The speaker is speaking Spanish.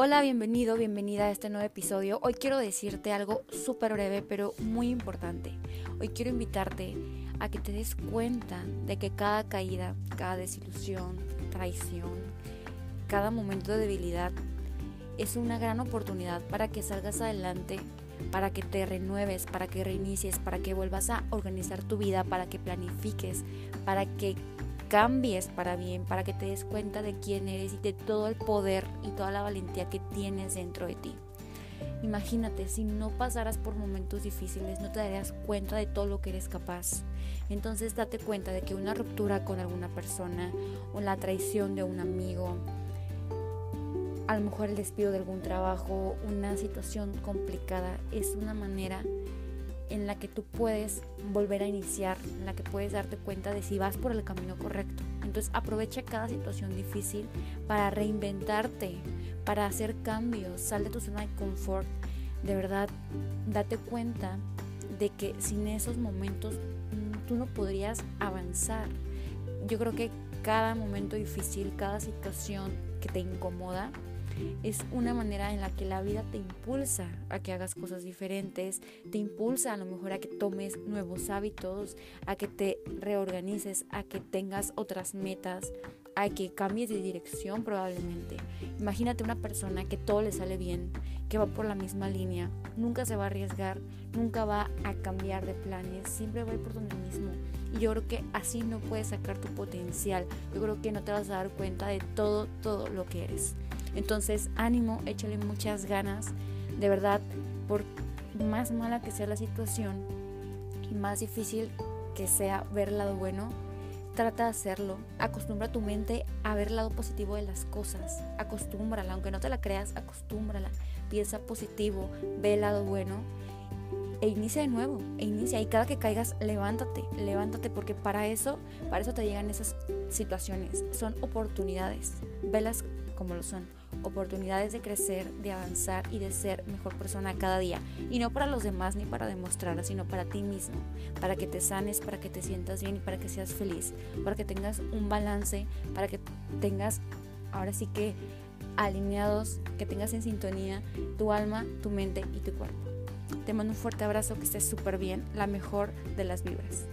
Hola, bienvenido, bienvenida a este nuevo episodio. Hoy quiero decirte algo súper breve pero muy importante. Hoy quiero invitarte a que te des cuenta de que cada caída, cada desilusión, traición, cada momento de debilidad es una gran oportunidad para que salgas adelante, para que te renueves, para que reinicies, para que vuelvas a organizar tu vida, para que planifiques, para que cambies para bien, para que te des cuenta de quién eres y de todo el poder y toda la valentía que tienes dentro de ti. Imagínate, si no pasaras por momentos difíciles, no te darías cuenta de todo lo que eres capaz. Entonces date cuenta de que una ruptura con alguna persona o la traición de un amigo, a lo mejor el despido de algún trabajo, una situación complicada, es una manera en la que tú puedes volver a iniciar, en la que puedes darte cuenta de si vas por el camino correcto. Entonces aprovecha cada situación difícil para reinventarte, para hacer cambios, sal de tu zona de confort. De verdad, date cuenta de que sin esos momentos mm, tú no podrías avanzar. Yo creo que cada momento difícil, cada situación que te incomoda, es una manera en la que la vida te impulsa a que hagas cosas diferentes, te impulsa a lo mejor a que tomes nuevos hábitos, a que te reorganices, a que tengas otras metas, a que cambies de dirección probablemente. Imagínate una persona que todo le sale bien, que va por la misma línea, nunca se va a arriesgar, nunca va a cambiar de planes, siempre va a ir por donde mismo. Y yo creo que así no puedes sacar tu potencial. Yo creo que no te vas a dar cuenta de todo, todo lo que eres. Entonces, ánimo, échale muchas ganas. De verdad, por más mala que sea la situación y más difícil que sea ver el lado bueno, trata de hacerlo. Acostumbra tu mente a ver el lado positivo de las cosas. Acostúmbrala, aunque no te la creas, acostúmbrala. Piensa positivo, ve el lado bueno e inicia de nuevo, e inicia y cada que caigas levántate, levántate porque para eso, para eso te llegan esas situaciones, son oportunidades, velas como lo son, oportunidades de crecer, de avanzar y de ser mejor persona cada día. Y no para los demás ni para demostrar, sino para ti mismo, para que te sanes, para que te sientas bien y para que seas feliz, para que tengas un balance, para que tengas ahora sí que alineados, que tengas en sintonía tu alma, tu mente y tu cuerpo. Te mando un fuerte abrazo, que estés súper bien, la mejor de las vibras.